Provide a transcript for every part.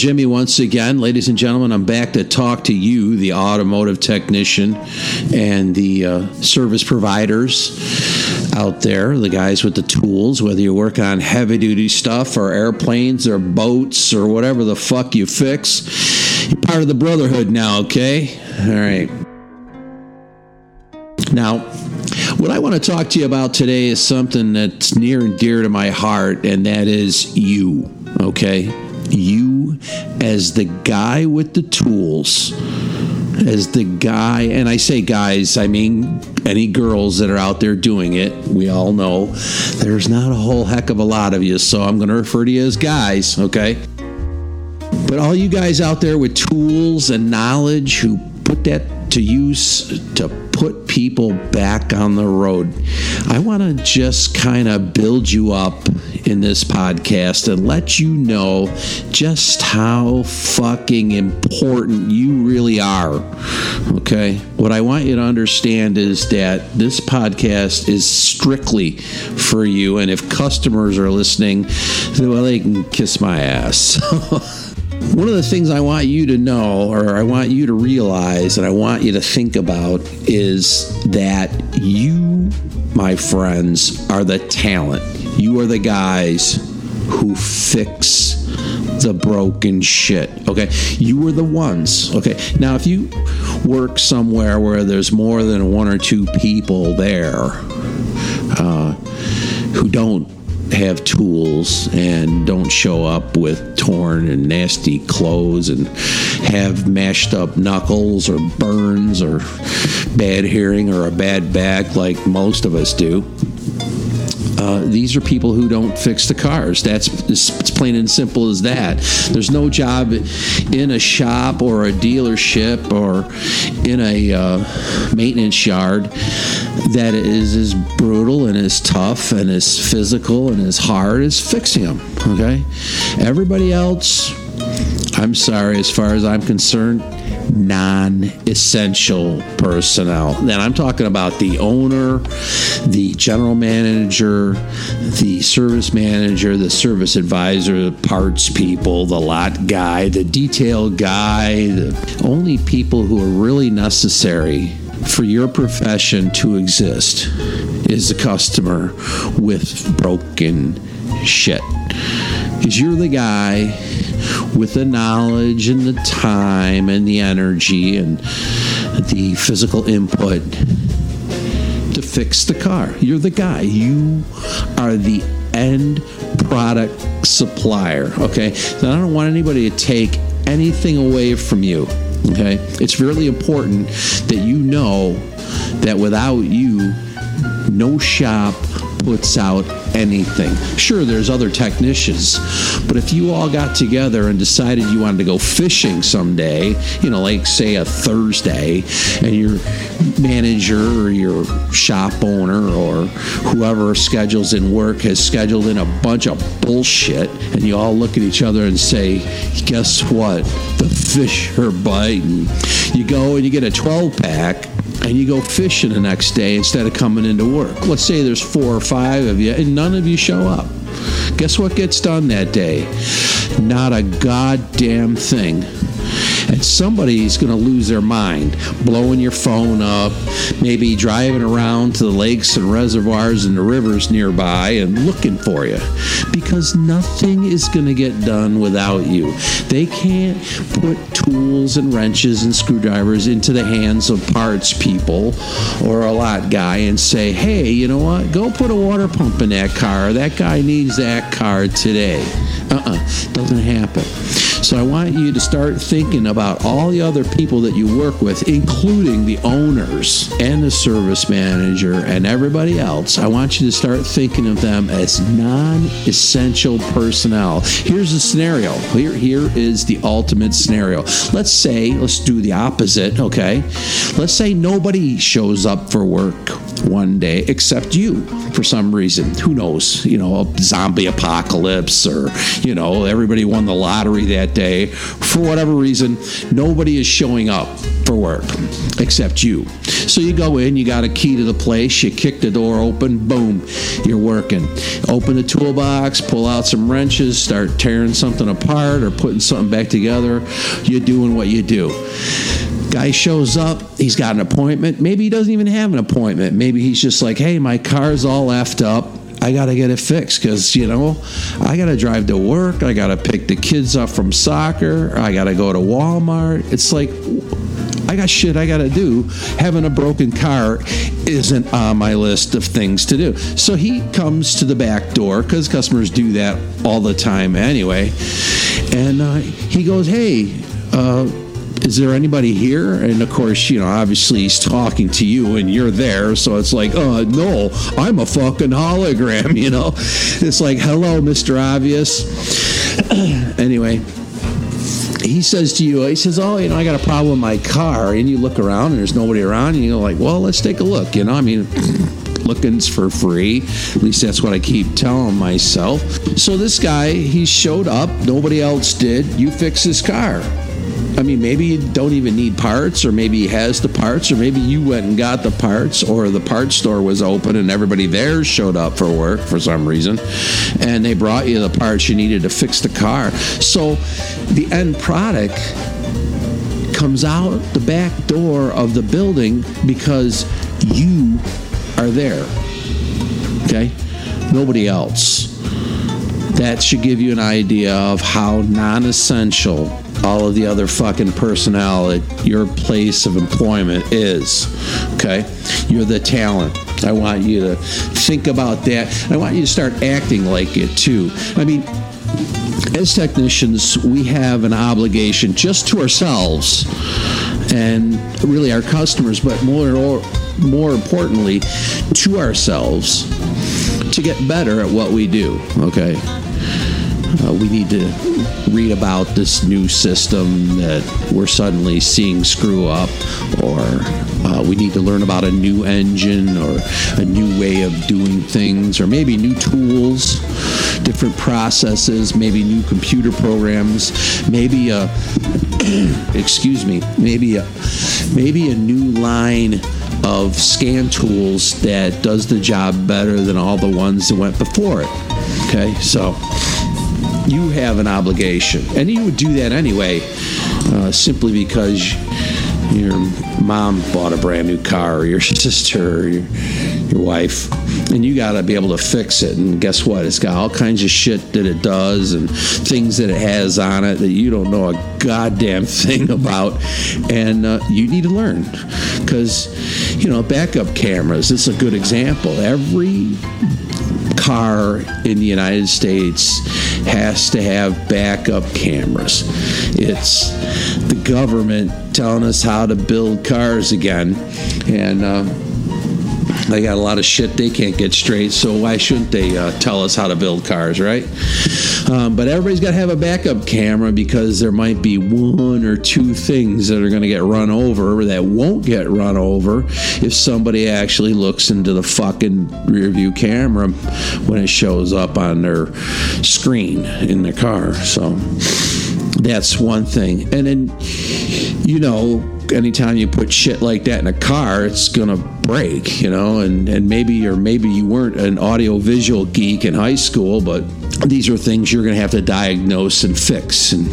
Jimmy once again. Ladies and gentlemen, I'm back to talk to you, the automotive technician and the uh, service providers out there, the guys with the tools, whether you work on heavy duty stuff or airplanes or boats or whatever the fuck you fix. You're part of the brotherhood now, okay? All right. Now, what I want to talk to you about today is something that's near and dear to my heart, and that is you, okay? You as the guy with the tools, as the guy, and I say guys, I mean any girls that are out there doing it. We all know there's not a whole heck of a lot of you, so I'm going to refer to you as guys, okay? But all you guys out there with tools and knowledge who put that to use to put people back on the road. I want to just kind of build you up in this podcast and let you know just how fucking important you really are. Okay? What I want you to understand is that this podcast is strictly for you, and if customers are listening, well, they can kiss my ass. One of the things I want you to know, or I want you to realize, and I want you to think about is that you, my friends, are the talent. You are the guys who fix the broken shit. Okay. You are the ones. Okay. Now, if you work somewhere where there's more than one or two people there uh, who don't have tools and don't show up with torn and nasty clothes and have mashed up knuckles or burns or bad hearing or a bad back like most of us do. Uh, these are people who don't fix the cars. That's it's plain and simple as that. There's no job in a shop or a dealership or in a uh, maintenance yard that is as brutal and as tough and as physical and as hard as fixing them. Okay, everybody else. I'm sorry, as far as I'm concerned, non essential personnel. Then I'm talking about the owner, the general manager, the service manager, the service advisor, the parts people, the lot guy, the detail guy, the only people who are really necessary for your profession to exist is the customer with broken shit. Because you're the guy with the knowledge and the time and the energy and the physical input to fix the car. You're the guy. You are the end product supplier. Okay. Now, I don't want anybody to take anything away from you. Okay. It's really important that you know that without you, no shop puts out anything. Sure, there's other technicians, but if you all got together and decided you wanted to go fishing someday, you know, like say a Thursday, and your manager or your shop owner or whoever schedules in work has scheduled in a bunch of bullshit, and you all look at each other and say, guess what? The fish are biting. You go and you get a 12 pack and you go fishing the next day instead of coming into work. Let's say there's four or five of you and none of you show up. Guess what gets done that day? Not a goddamn thing and somebody's going to lose their mind blowing your phone up, maybe driving around to the lakes and reservoirs and the rivers nearby and looking for you because nothing is going to get done without you. They can't put tools and wrenches and screwdrivers into the hands of parts people or a lot guy and say, hey, you know what? Go put a water pump in that car. That guy needs that car today. Uh uh-uh, uh, doesn't happen. So I want you to start thinking about all the other people that you work with, including the owners and the service manager and everybody else. I want you to start thinking of them as non essential personnel. Here's the scenario. Here, here is the ultimate scenario. Let's say, let's do the opposite, okay? Let's say nobody shows up for work one day except you for some reason. Who knows? You know, a zombie apocalypse or, you know, everybody won the lottery that day. For whatever reason, nobody is showing up for work except you. So you go in, you got a key to the place, you kick the door open, boom, you're working. Open the toolbox, pull out some wrenches, start tearing something apart or putting something back together. You're doing what you do. Guy shows up, he's got an appointment. Maybe he doesn't even have an appointment. Maybe he's just like, hey, my car's all effed up. I got to get it fixed because, you know, I got to drive to work. I got to pick the kids up from soccer. I got to go to Walmart. It's like, I got shit I got to do. Having a broken car isn't on my list of things to do. So he comes to the back door because customers do that all the time anyway. And uh, he goes, Hey, uh, is there anybody here? And of course, you know, obviously he's talking to you and you're there. So it's like, oh, no, I'm a fucking hologram, you know? It's like, hello, Mr. Obvious. anyway, he says to you, he says, oh, you know, I got a problem with my car. And you look around and there's nobody around. And you're like, well, let's take a look. You know, I mean, looking's for free. At least that's what I keep telling myself. So this guy, he showed up. Nobody else did. You fix his car. I mean, maybe you don't even need parts, or maybe he has the parts, or maybe you went and got the parts, or the parts store was open and everybody there showed up for work for some reason, and they brought you the parts you needed to fix the car. So the end product comes out the back door of the building because you are there. Okay? Nobody else. That should give you an idea of how non essential all of the other fucking personnel at your place of employment is. Okay? You're the talent. I want you to think about that. I want you to start acting like it too. I mean, as technicians, we have an obligation just to ourselves and really our customers, but more more importantly, to ourselves to get better at what we do. Okay, uh, we need to read about this new system that we're suddenly seeing screw up, or uh, we need to learn about a new engine or a new way of doing things, or maybe new tools, different processes, maybe new computer programs, maybe a excuse me, maybe a maybe a new line of scan tools that does the job better than all the ones that went before it. Okay, so you have an obligation, and you would do that anyway, uh, simply because your mom bought a brand new car, or your sister, or your, your wife, and you got to be able to fix it. And guess what? It's got all kinds of shit that it does and things that it has on it that you don't know a goddamn thing about, and uh, you need to learn because you know backup cameras. It's a good example. Every car in the United States has to have backup cameras. It's the government telling us how to build cars again. And, uh, they got a lot of shit they can't get straight, so why shouldn't they uh, tell us how to build cars, right? Um, but everybody's got to have a backup camera because there might be one or two things that are going to get run over that won't get run over if somebody actually looks into the fucking rear view camera when it shows up on their screen in their car. So that's one thing. And then, you know, anytime you put shit like that in a car, it's gonna break, you know. And and maybe or maybe you weren't an audio visual geek in high school, but these are things you're gonna have to diagnose and fix. And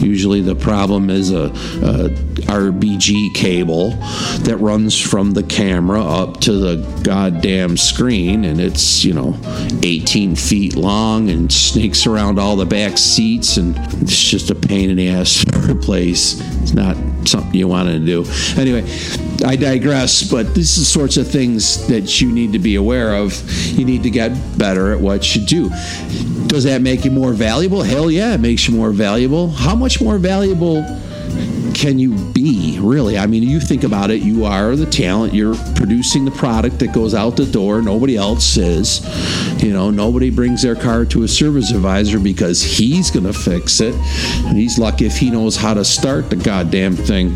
usually the problem is a, a RBG cable that runs from the camera up to the goddamn screen, and it's you know 18 feet long and snakes around all the back seats, and it's just a pain in the ass to replace. It's not something you want to do. Anyway, I digress, but these are the sorts of things that you need to be aware of. You need to get better at what you do. Does that make you more valuable? Hell yeah, it makes you more valuable. How much more valuable can you be really i mean you think about it you are the talent you're producing the product that goes out the door nobody else is you know nobody brings their car to a service advisor because he's going to fix it he's lucky if he knows how to start the goddamn thing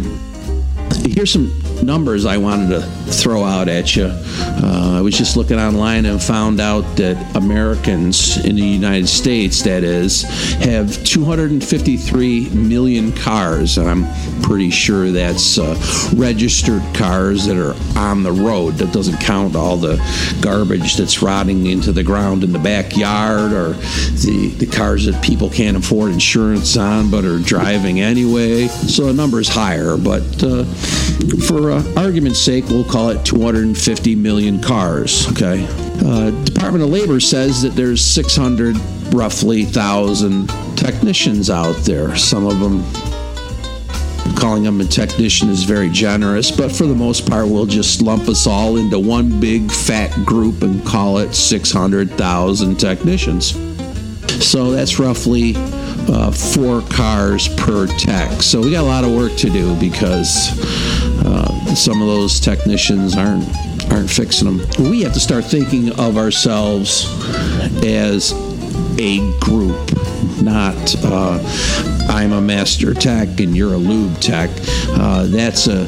here's some numbers I wanted to throw out at you. Uh, I was just looking online and found out that Americans in the United States, that is, have 253 million cars. And I'm pretty sure that's uh, registered cars that are on the road. That doesn't count all the garbage that's rotting into the ground in the backyard or the, the cars that people can't afford insurance on but are driving anyway. So the number is higher, but uh, for uh, argument's sake, we'll call it 250 million cars. Okay. Uh, Department of Labor says that there's 600 roughly thousand technicians out there. Some of them calling them a technician is very generous, but for the most part, we'll just lump us all into one big fat group and call it 600,000 technicians. So that's roughly uh, four cars per tech. So we got a lot of work to do because uh, some of those technicians aren't aren't fixing them. We have to start thinking of ourselves as a group, not uh, I'm a master tech and you're a lube tech. Uh, that's a,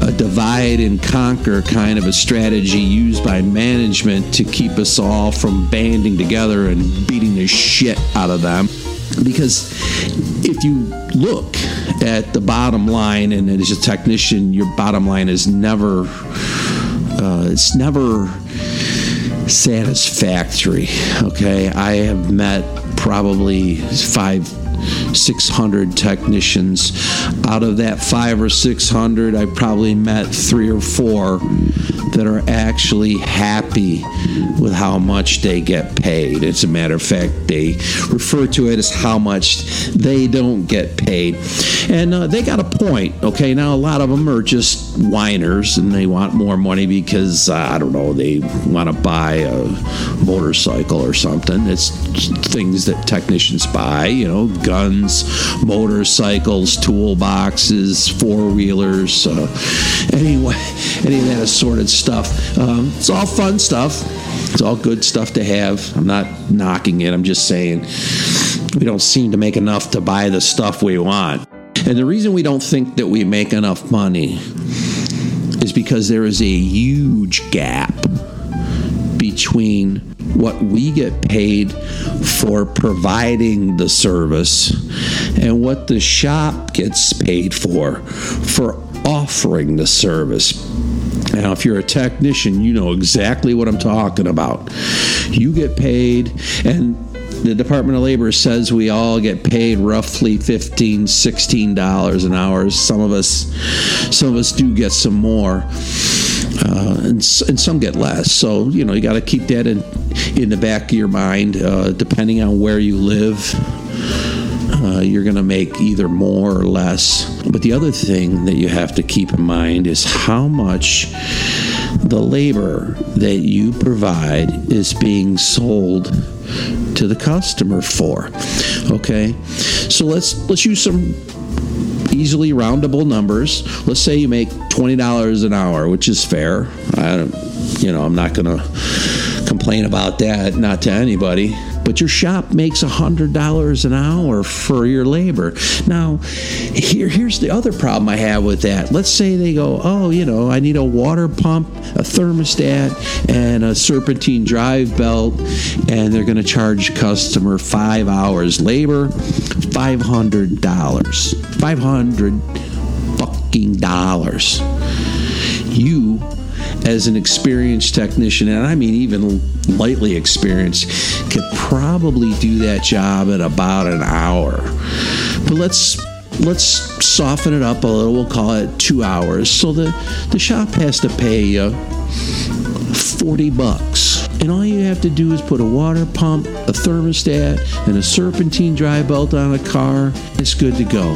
a divide and conquer kind of a strategy used by management to keep us all from banding together and beating the shit out of them. Because if you look at the bottom line, and as a technician, your bottom line is never, uh, it's never satisfactory. Okay, I have met probably five 600 technicians. Out of that five or 600, I probably met three or four that are actually happy with how much they get paid. As a matter of fact, they refer to it as how much they don't get paid. And uh, they got a point, okay? Now, a lot of them are just whiners and they want more money because, uh, I don't know, they want to buy a motorcycle or something. It's things that technicians buy, you know, guns, motorcycles, toolboxes, four wheelers, uh, anyway, any of that assorted stuff. Um, it's all fun stuff. It's all good stuff to have. I'm not knocking it. I'm just saying we don't seem to make enough to buy the stuff we want. And the reason we don't think that we make enough money is because there is a huge gap between what we get paid for providing the service and what the shop gets paid for for offering the service. Now, if you're a technician, you know exactly what I'm talking about. You get paid, and the Department of Labor says we all get paid roughly $15, $16 an hour. Some of us, some of us do get some more. Uh, and, and some get less. So you know you got to keep that in in the back of your mind. Uh, depending on where you live, uh, you're going to make either more or less. But the other thing that you have to keep in mind is how much the labor that you provide is being sold to the customer for. Okay, so let's let's use some easily roundable numbers. Let's say you make twenty dollars an hour, which is fair. I don't, you know, I'm not going to complain about that, not to anybody. But your shop makes hundred dollars an hour for your labor. Now, here, here's the other problem I have with that. Let's say they go, oh, you know, I need a water pump, a thermostat, and a serpentine drive belt, and they're going to charge customer five hours labor, five hundred dollars, 500 fucking dollars. You as an experienced technician, and I mean even lightly experienced, could probably do that job in about an hour. But let's let's soften it up a little. We'll call it two hours. So the the shop has to pay you forty bucks. And all you have to do is put a water pump, a thermostat, and a serpentine drive belt on a car. It's good to go.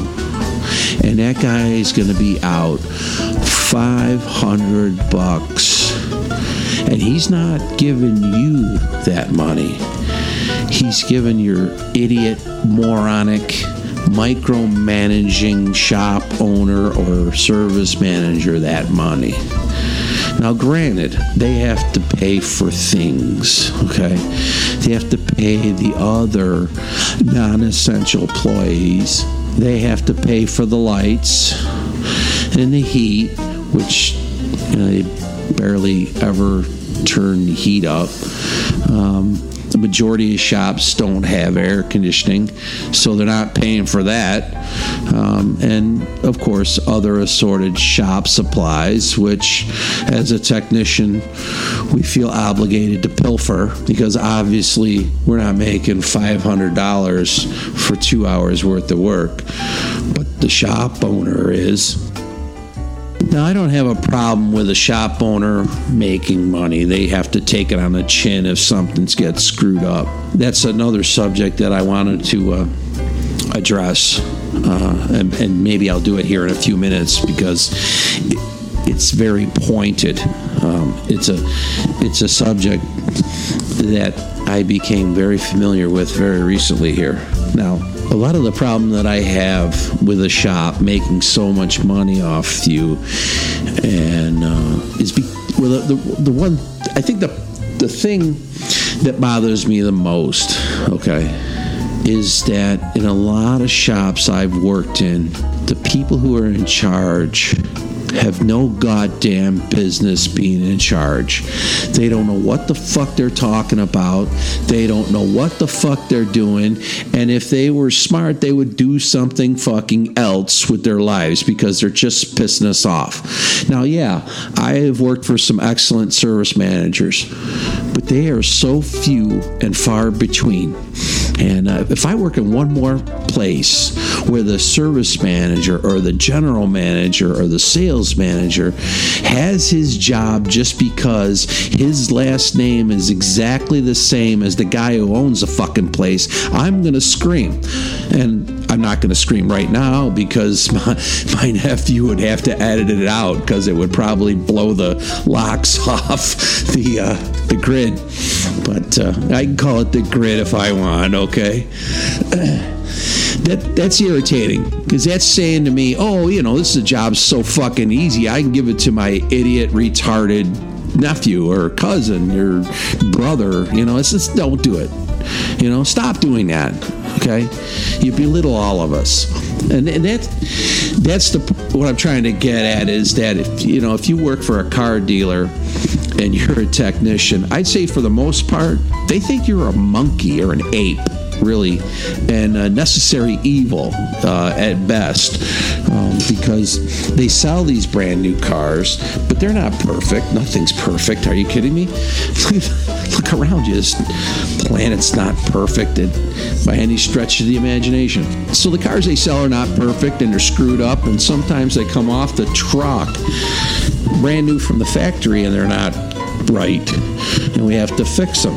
And that guy is going to be out 500 bucks. And he's not giving you that money. He's giving your idiot, moronic, micromanaging shop owner or service manager that money. Now, granted, they have to pay for things, okay? They have to pay the other non essential employees. They have to pay for the lights and the heat, which you know, they barely ever turn the heat up. Um, the majority of shops don't have air conditioning, so they're not paying for that. Um, and of course, other assorted shop supplies, which as a technician, we feel obligated to pilfer because obviously we're not making $500 for two hours worth of work, but the shop owner is. Now, I don't have a problem with a shop owner making money. They have to take it on the chin if something gets screwed up. That's another subject that I wanted to uh, address, uh, and, and, maybe I'll do it here in a few minutes because it, it's very pointed. Um, it's a it's a subject that I became very familiar with very recently here. Now, a lot of the problem that I have with a shop making so much money off you, and uh, is be, well, the, the, the one I think the the thing that bothers me the most, okay, is that in a lot of shops I've worked in, the people who are in charge have no goddamn business being in charge. They don't know what the fuck they're talking about. They don't know what the fuck they're doing. And if they were smart, they would do something fucking else with their lives because they're just pissing us off. Now, yeah, I have worked for some excellent service managers, but they are so few and far between. And uh, if I work in one more place where the service manager or the general manager or the sales manager has his job just because his last name is exactly the same as the guy who owns the fucking place, I'm going to scream. And I'm not going to scream right now because my, my nephew would have to edit it out because it would probably blow the locks off the uh, the grid. But uh, I can call it the grid if I want. Okay. that that's irritating because that's saying to me, oh, you know, this is a job so fucking easy. I can give it to my idiot, retarded nephew or cousin or brother. You know, it's just don't do it. You know, stop doing that. Okay, you belittle all of us, and, and that that's the what I'm trying to get at is that if you know if you work for a car dealer and you're a technician, I'd say for the most part they think you're a monkey or an ape really, and uh, necessary evil uh, at best, um, because they sell these brand new cars, but they're not perfect. Nothing's perfect. Are you kidding me? Look around you. This planet's not perfect by any stretch of the imagination. So the cars they sell are not perfect, and they're screwed up, and sometimes they come off the truck brand new from the factory, and they're not right, and we have to fix them,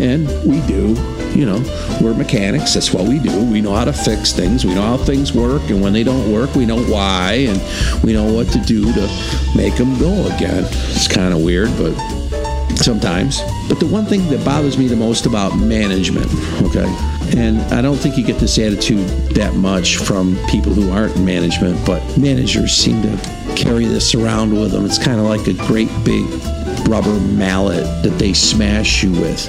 and we do you know, we're mechanics. That's what we do. We know how to fix things. We know how things work. And when they don't work, we know why. And we know what to do to make them go again. It's kind of weird, but sometimes. But the one thing that bothers me the most about management, okay, and I don't think you get this attitude that much from people who aren't in management, but managers seem to carry this around with them. It's kind of like a great big rubber mallet that they smash you with.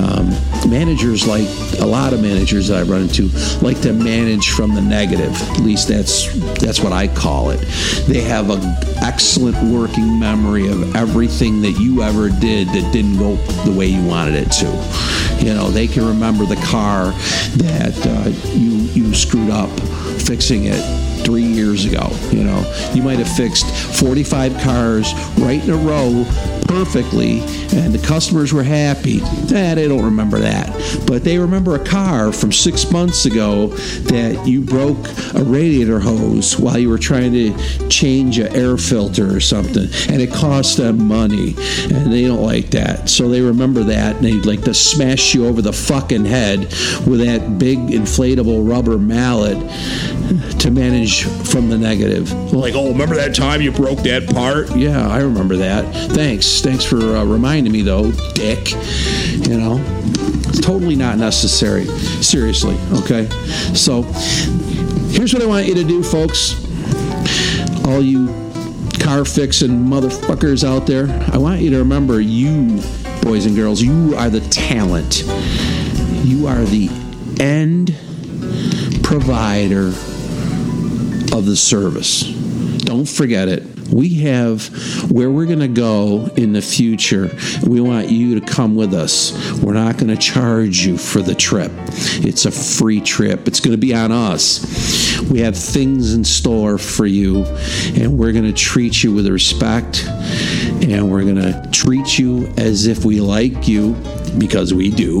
Um, managers like a lot of managers that I run into like to manage from the negative. At least that's that's what I call it. They have an excellent working memory of everything that you ever did that didn't go the way you wanted it to. You know, they can remember the car that uh, you you screwed up fixing it three years ago. You know, you might have fixed 45 cars right in a row perfectly, and the customers were happy. Eh, they don't remember that, but they remember a car from six months ago that you broke a radiator hose while you were trying to change an air filter or something, and it cost them money, and they don't like that. So they remember that, and they'd like to smash you over the fucking head with that big inflatable rubber mallet to manage from the negative. Like, oh, remember that time you broke that part? Yeah, I remember that. Thanks. Thanks for uh, reminding me, though, dick. You know, it's totally not necessary. Seriously, okay? So, here's what I want you to do, folks. All you car fixing motherfuckers out there, I want you to remember you, boys and girls, you are the talent. You are the end provider of the service. Don't forget it. We have where we're going to go in the future. We want you to come with us. We're not going to charge you for the trip. It's a free trip. It's going to be on us. We have things in store for you, and we're going to treat you with respect, and we're going to treat you as if we like you because we do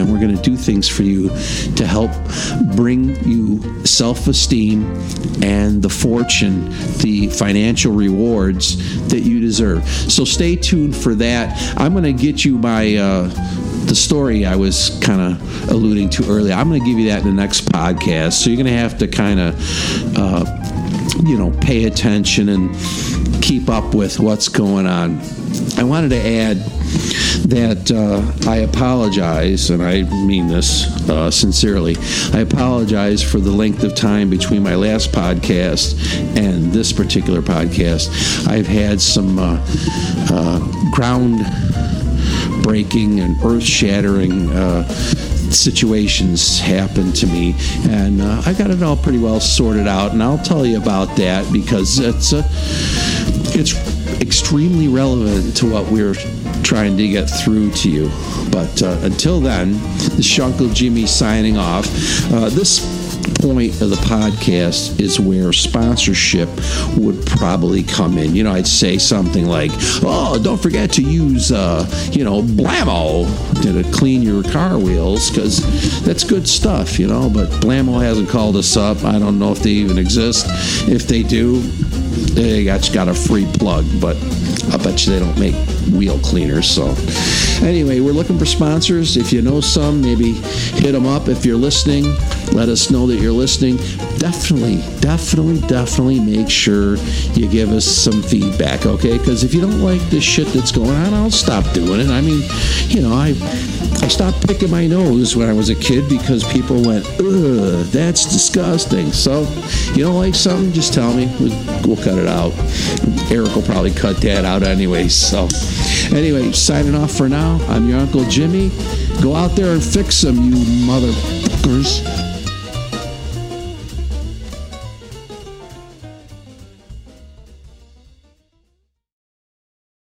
and we're going to do things for you to help bring you self esteem and the fortune, the financial rewards that you deserve. So stay tuned for that. I'm going to get you my. Uh, the story I was kind of alluding to earlier. I'm going to give you that in the next podcast. So you're going to have to kind of, uh, you know, pay attention and keep up with what's going on. I wanted to add that uh, I apologize, and I mean this uh, sincerely. I apologize for the length of time between my last podcast and this particular podcast. I've had some uh, uh ground breaking and earth shattering uh, situations happen to me, and uh, I got it all pretty well sorted out. And I'll tell you about that because it's a, it's extremely relevant to what we're trying to get through to you. But uh, until then, this is Uncle Jimmy signing off. Uh, this point of the podcast is where sponsorship would probably come in. You know, I'd say something like, "Oh, don't forget to use, uh, you know, Blammo to clean your car wheels because that's good stuff." You know, but Blammo hasn't called us up. I don't know if they even exist. If they do, they got got a free plug, but I bet you they don't make wheel cleaners. So, anyway, we're looking for sponsors. If you know some, maybe hit them up. If you're listening, let us know that you're listening. Definitely, definitely, definitely make sure you give us some feedback, okay? Because if you don't like the shit that's going on, I'll stop doing it. I mean, you know, I I stopped picking my nose when I was a kid because people went, ugh, that's disgusting. So, you don't like something, just tell me. We'll, we'll cut it out. Eric will probably cut that out anyway. So, anyway, signing off for now. I'm your Uncle Jimmy. Go out there and fix them, you motherfuckers.